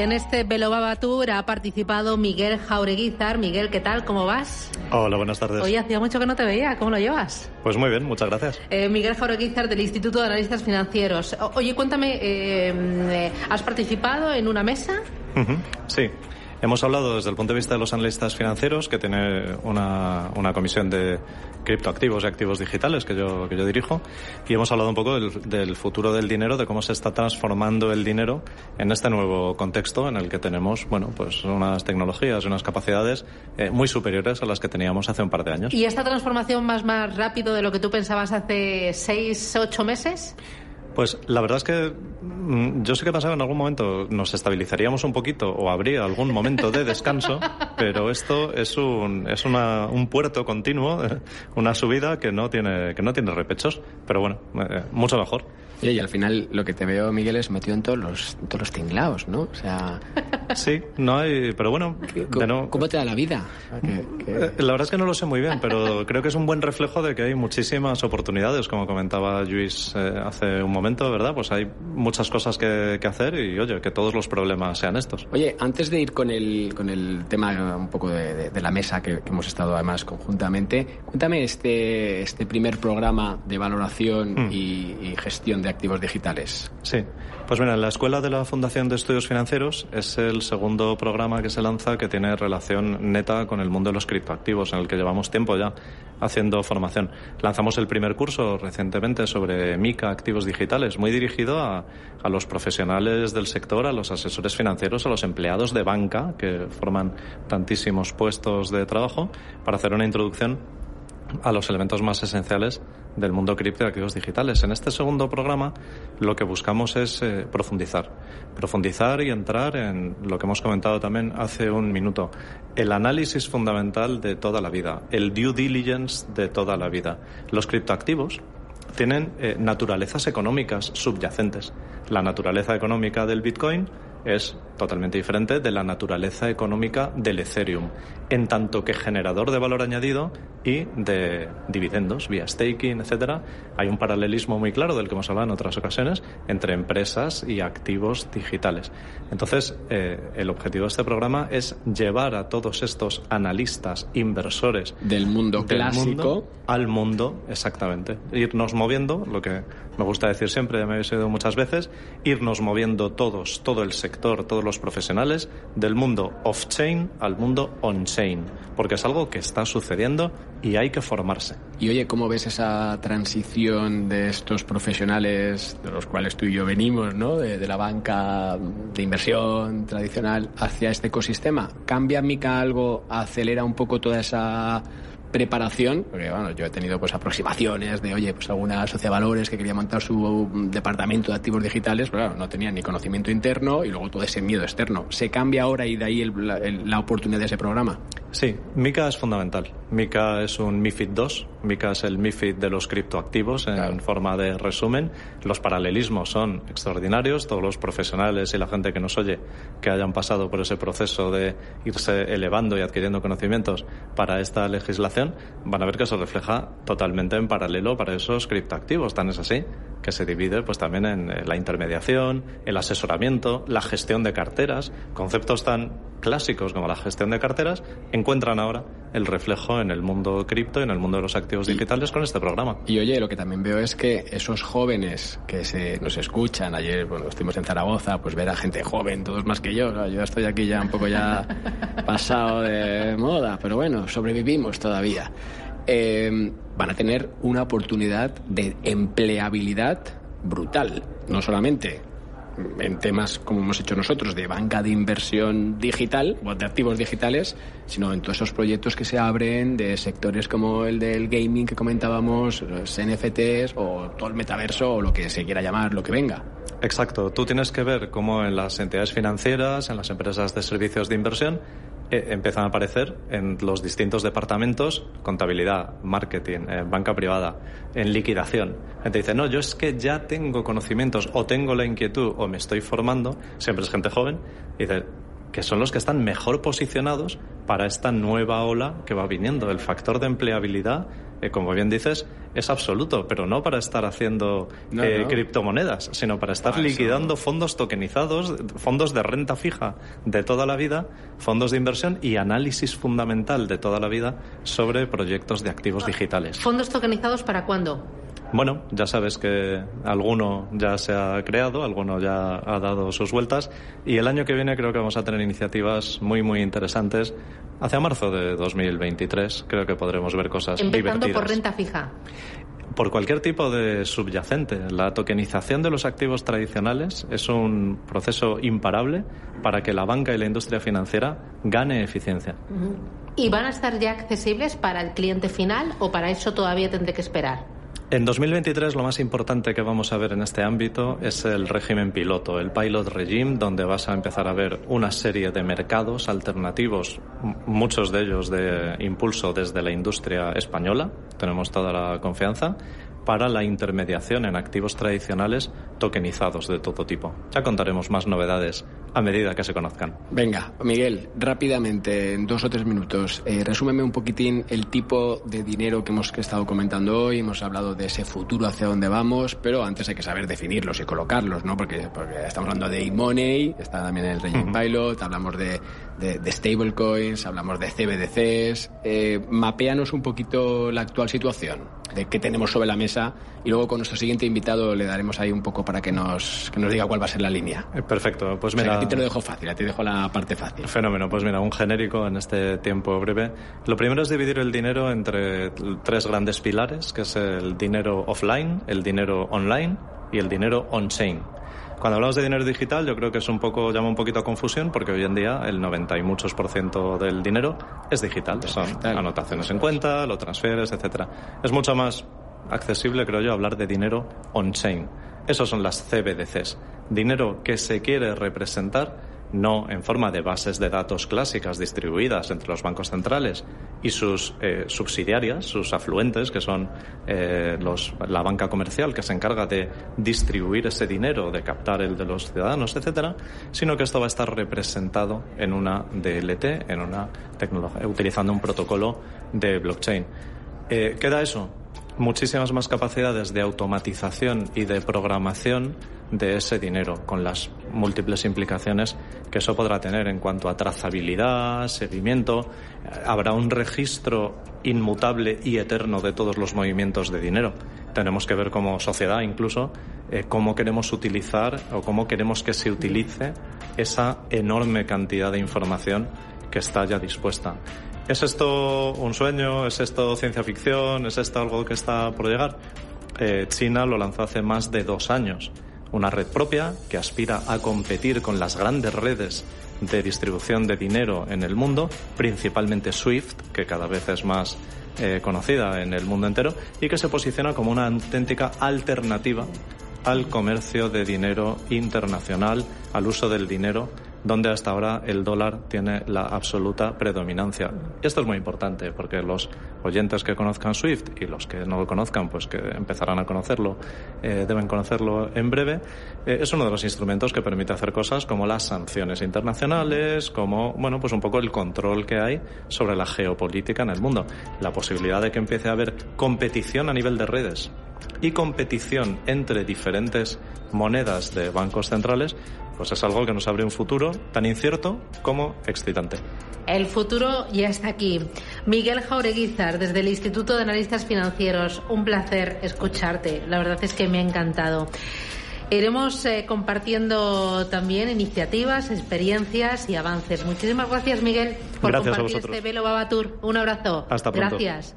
En este Belobaba Tour ha participado Miguel Jaureguizar. Miguel, ¿qué tal? ¿Cómo vas? Hola, buenas tardes. Hoy hacía mucho que no te veía. ¿Cómo lo llevas? Pues muy bien, muchas gracias. Eh, Miguel Jaureguizar del Instituto de Analistas Financieros. oye, cuéntame, eh, eh, ¿has participado en una mesa? Sí. Hemos hablado desde el punto de vista de los analistas financieros, que tiene una, una comisión de criptoactivos y activos digitales que yo, que yo dirijo, y hemos hablado un poco del, del, futuro del dinero, de cómo se está transformando el dinero en este nuevo contexto en el que tenemos, bueno, pues unas tecnologías y unas capacidades eh, muy superiores a las que teníamos hace un par de años. ¿Y esta transformación más, más rápido de lo que tú pensabas hace seis, ocho meses? Pues la verdad es que mm, yo sí que pensaba en algún momento nos estabilizaríamos un poquito o habría algún momento de descanso, pero esto es un, es una, un puerto continuo, una subida que no tiene, que no tiene repechos, pero bueno, eh, mucho mejor. Y, y al final lo que te veo, Miguel, es metido en todos los, todos los tinglaos, ¿no? O sea... Sí, no hay, pero bueno... ¿Cómo, no... ¿cómo te da la vida? ¿Qué, qué... Eh, la verdad es que no lo sé muy bien, pero creo que es un buen reflejo de que hay muchísimas oportunidades, como comentaba Luis eh, hace un momento, ¿verdad? Pues hay muchas cosas que, que, hacer y, oye, que todos los problemas sean estos. Oye, antes de ir con el, con el tema un poco de, de, de la mesa que, que, hemos estado además conjuntamente, cuéntame este, este primer programa de valoración mm. y, y gestión de activos digitales. Sí, pues mira, la Escuela de la Fundación de Estudios Financieros es el segundo programa que se lanza que tiene relación neta con el mundo de los criptoactivos, en el que llevamos tiempo ya haciendo formación. Lanzamos el primer curso recientemente sobre MICA, activos digitales, muy dirigido a, a los profesionales del sector, a los asesores financieros, a los empleados de banca, que forman tantísimos puestos de trabajo, para hacer una introducción a los elementos más esenciales del mundo cripto y activos digitales. En este segundo programa lo que buscamos es eh, profundizar, profundizar y entrar en lo que hemos comentado también hace un minuto, el análisis fundamental de toda la vida, el due diligence de toda la vida. Los criptoactivos tienen eh, naturalezas económicas subyacentes. La naturaleza económica del Bitcoin es totalmente diferente de la naturaleza económica del Ethereum, en tanto que generador de valor añadido y de dividendos vía staking, etcétera. Hay un paralelismo muy claro del que hemos hablado en otras ocasiones entre empresas y activos digitales. Entonces, eh, el objetivo de este programa es llevar a todos estos analistas, inversores del mundo del clásico mundo al mundo, exactamente. Irnos moviendo, lo que me gusta decir siempre, ya me habéis oído muchas veces, irnos moviendo todos, todo el sector, todos los profesionales, del mundo off-chain al mundo on-chain, porque es algo que está sucediendo y hay que formarse. Y oye, ¿cómo ves esa transición de estos profesionales, de los cuales tú y yo venimos, ¿no? de, de la banca de inversión tradicional, hacia este ecosistema? ¿Cambia Mica algo, acelera un poco toda esa preparación, porque bueno, yo he tenido pues aproximaciones de, oye, pues alguna de valores que quería montar su departamento de activos digitales, pero no tenía ni conocimiento interno y luego todo ese miedo externo. ¿Se cambia ahora y de ahí el, la, el, la oportunidad de ese programa? Sí, MICA es fundamental. MICA es un MIFID 2. MICA es el MIFID de los criptoactivos en claro. forma de resumen. Los paralelismos son extraordinarios. Todos los profesionales y la gente que nos oye que hayan pasado por ese proceso de irse elevando y adquiriendo conocimientos para esta legislación van a ver que se refleja totalmente en paralelo para esos criptoactivos. Tan es así que se divide pues también en la intermediación, el asesoramiento, la gestión de carteras, conceptos tan clásicos como la gestión de carteras encuentran ahora el reflejo en el mundo cripto y en el mundo de los activos digitales y, con este programa. Y oye, lo que también veo es que esos jóvenes que se nos escuchan, ayer, bueno, estuvimos en Zaragoza, pues ver a gente joven, todos más que yo, yo estoy aquí ya un poco ya pasado de moda, pero bueno, sobrevivimos todavía. Eh, van a tener una oportunidad de empleabilidad brutal. No solamente en temas como hemos hecho nosotros de banca de inversión digital o de activos digitales, sino en todos esos proyectos que se abren de sectores como el del gaming que comentábamos, los NFTs o todo el metaverso o lo que se quiera llamar, lo que venga. Exacto. Tú tienes que ver cómo en las entidades financieras, en las empresas de servicios de inversión, eh, empiezan a aparecer en los distintos departamentos, contabilidad, marketing, eh, banca privada, en liquidación. Gente dice, no, yo es que ya tengo conocimientos o tengo la inquietud o me estoy formando, siempre es gente joven, y dice, que son los que están mejor posicionados para esta nueva ola que va viniendo. El factor de empleabilidad eh, como bien dices, es absoluto, pero no para estar haciendo eh, criptomonedas, sino para estar liquidando fondos tokenizados, fondos de renta fija de toda la vida, fondos de inversión y análisis fundamental de toda la vida sobre proyectos de activos digitales. ¿Fondos tokenizados para cuándo? Bueno, ya sabes que alguno ya se ha creado, alguno ya ha dado sus vueltas y el año que viene creo que vamos a tener iniciativas muy, muy interesantes. Hacia marzo de 2023 creo que podremos ver cosas Empezando por renta fija por cualquier tipo de subyacente. La tokenización de los activos tradicionales es un proceso imparable para que la banca y la industria financiera gane eficiencia. ¿Y van a estar ya accesibles para el cliente final o para eso todavía tendré que esperar? En 2023 lo más importante que vamos a ver en este ámbito es el régimen piloto, el pilot regime, donde vas a empezar a ver una serie de mercados alternativos, muchos de ellos de impulso desde la industria española, tenemos toda la confianza, para la intermediación en activos tradicionales tokenizados de todo tipo. Ya contaremos más novedades a medida que se conozcan. Venga, Miguel, rápidamente, en dos o tres minutos, eh, resúmeme un poquitín el tipo de dinero que hemos estado comentando hoy. Hemos hablado de ese futuro hacia dónde vamos, pero antes hay que saber definirlos y colocarlos, ¿no? Porque, porque estamos hablando de e-money, está también el Regime Pilot, hablamos de, de, stablecoins, hablamos de CBDCs. Eh, mapeanos un poquito la actual situación, de qué tenemos sobre la mesa y luego con nuestro siguiente invitado le daremos ahí un poco para que nos, que nos diga cuál va a ser la línea. Eh, perfecto, pues mira. a ti te lo dejo fácil, a ti dejo la parte fácil. Fenómeno, pues mira, un genérico en este tiempo breve. Lo primero es dividir el dinero entre tres grandes pilares, que es el dinero offline, el dinero online y el dinero on-chain. Cuando hablamos de dinero digital, yo creo que es un poco, llama un poquito a confusión, porque hoy en día el 90 y muchos por ciento del dinero es digital. Son anotaciones en cuenta, lo transfieres, etcétera. Es mucho más accesible, creo yo, hablar de dinero on-chain. Esos son las CBDCs. Dinero que se quiere representar no en forma de bases de datos clásicas distribuidas entre los bancos centrales y sus eh, subsidiarias, sus afluentes, que son eh, los, la banca comercial que se encarga de distribuir ese dinero, de captar el de los ciudadanos, etcétera, sino que esto va a estar representado en una DLT, en una tecnología, utilizando un protocolo de blockchain. Eh, ¿Queda eso? Muchísimas más capacidades de automatización y de programación de ese dinero, con las múltiples implicaciones que eso podrá tener en cuanto a trazabilidad, seguimiento. Habrá un registro inmutable y eterno de todos los movimientos de dinero. Tenemos que ver como sociedad incluso eh, cómo queremos utilizar o cómo queremos que se utilice esa enorme cantidad de información que está ya dispuesta. ¿Es esto un sueño? ¿Es esto ciencia ficción? ¿Es esto algo que está por llegar? Eh, China lo lanzó hace más de dos años. Una red propia que aspira a competir con las grandes redes de distribución de dinero en el mundo, principalmente SWIFT, que cada vez es más eh, conocida en el mundo entero, y que se posiciona como una auténtica alternativa al comercio de dinero internacional, al uso del dinero donde hasta ahora el dólar tiene la absoluta predominancia. Esto es muy importante porque los oyentes que conozcan SWIFT y los que no lo conozcan, pues que empezarán a conocerlo, eh, deben conocerlo en breve, eh, es uno de los instrumentos que permite hacer cosas como las sanciones internacionales, como, bueno, pues un poco el control que hay sobre la geopolítica en el mundo. La posibilidad de que empiece a haber competición a nivel de redes y competición entre diferentes monedas de bancos centrales, pues es algo que nos abre un futuro tan incierto como excitante. El futuro ya está aquí. Miguel Jaureguizar, desde el Instituto de Analistas Financieros, un placer escucharte. La verdad es que me ha encantado. Iremos eh, compartiendo también iniciativas, experiencias y avances. Muchísimas gracias, Miguel, por compartir este Velo Babatur. Un abrazo. Hasta pronto. Gracias.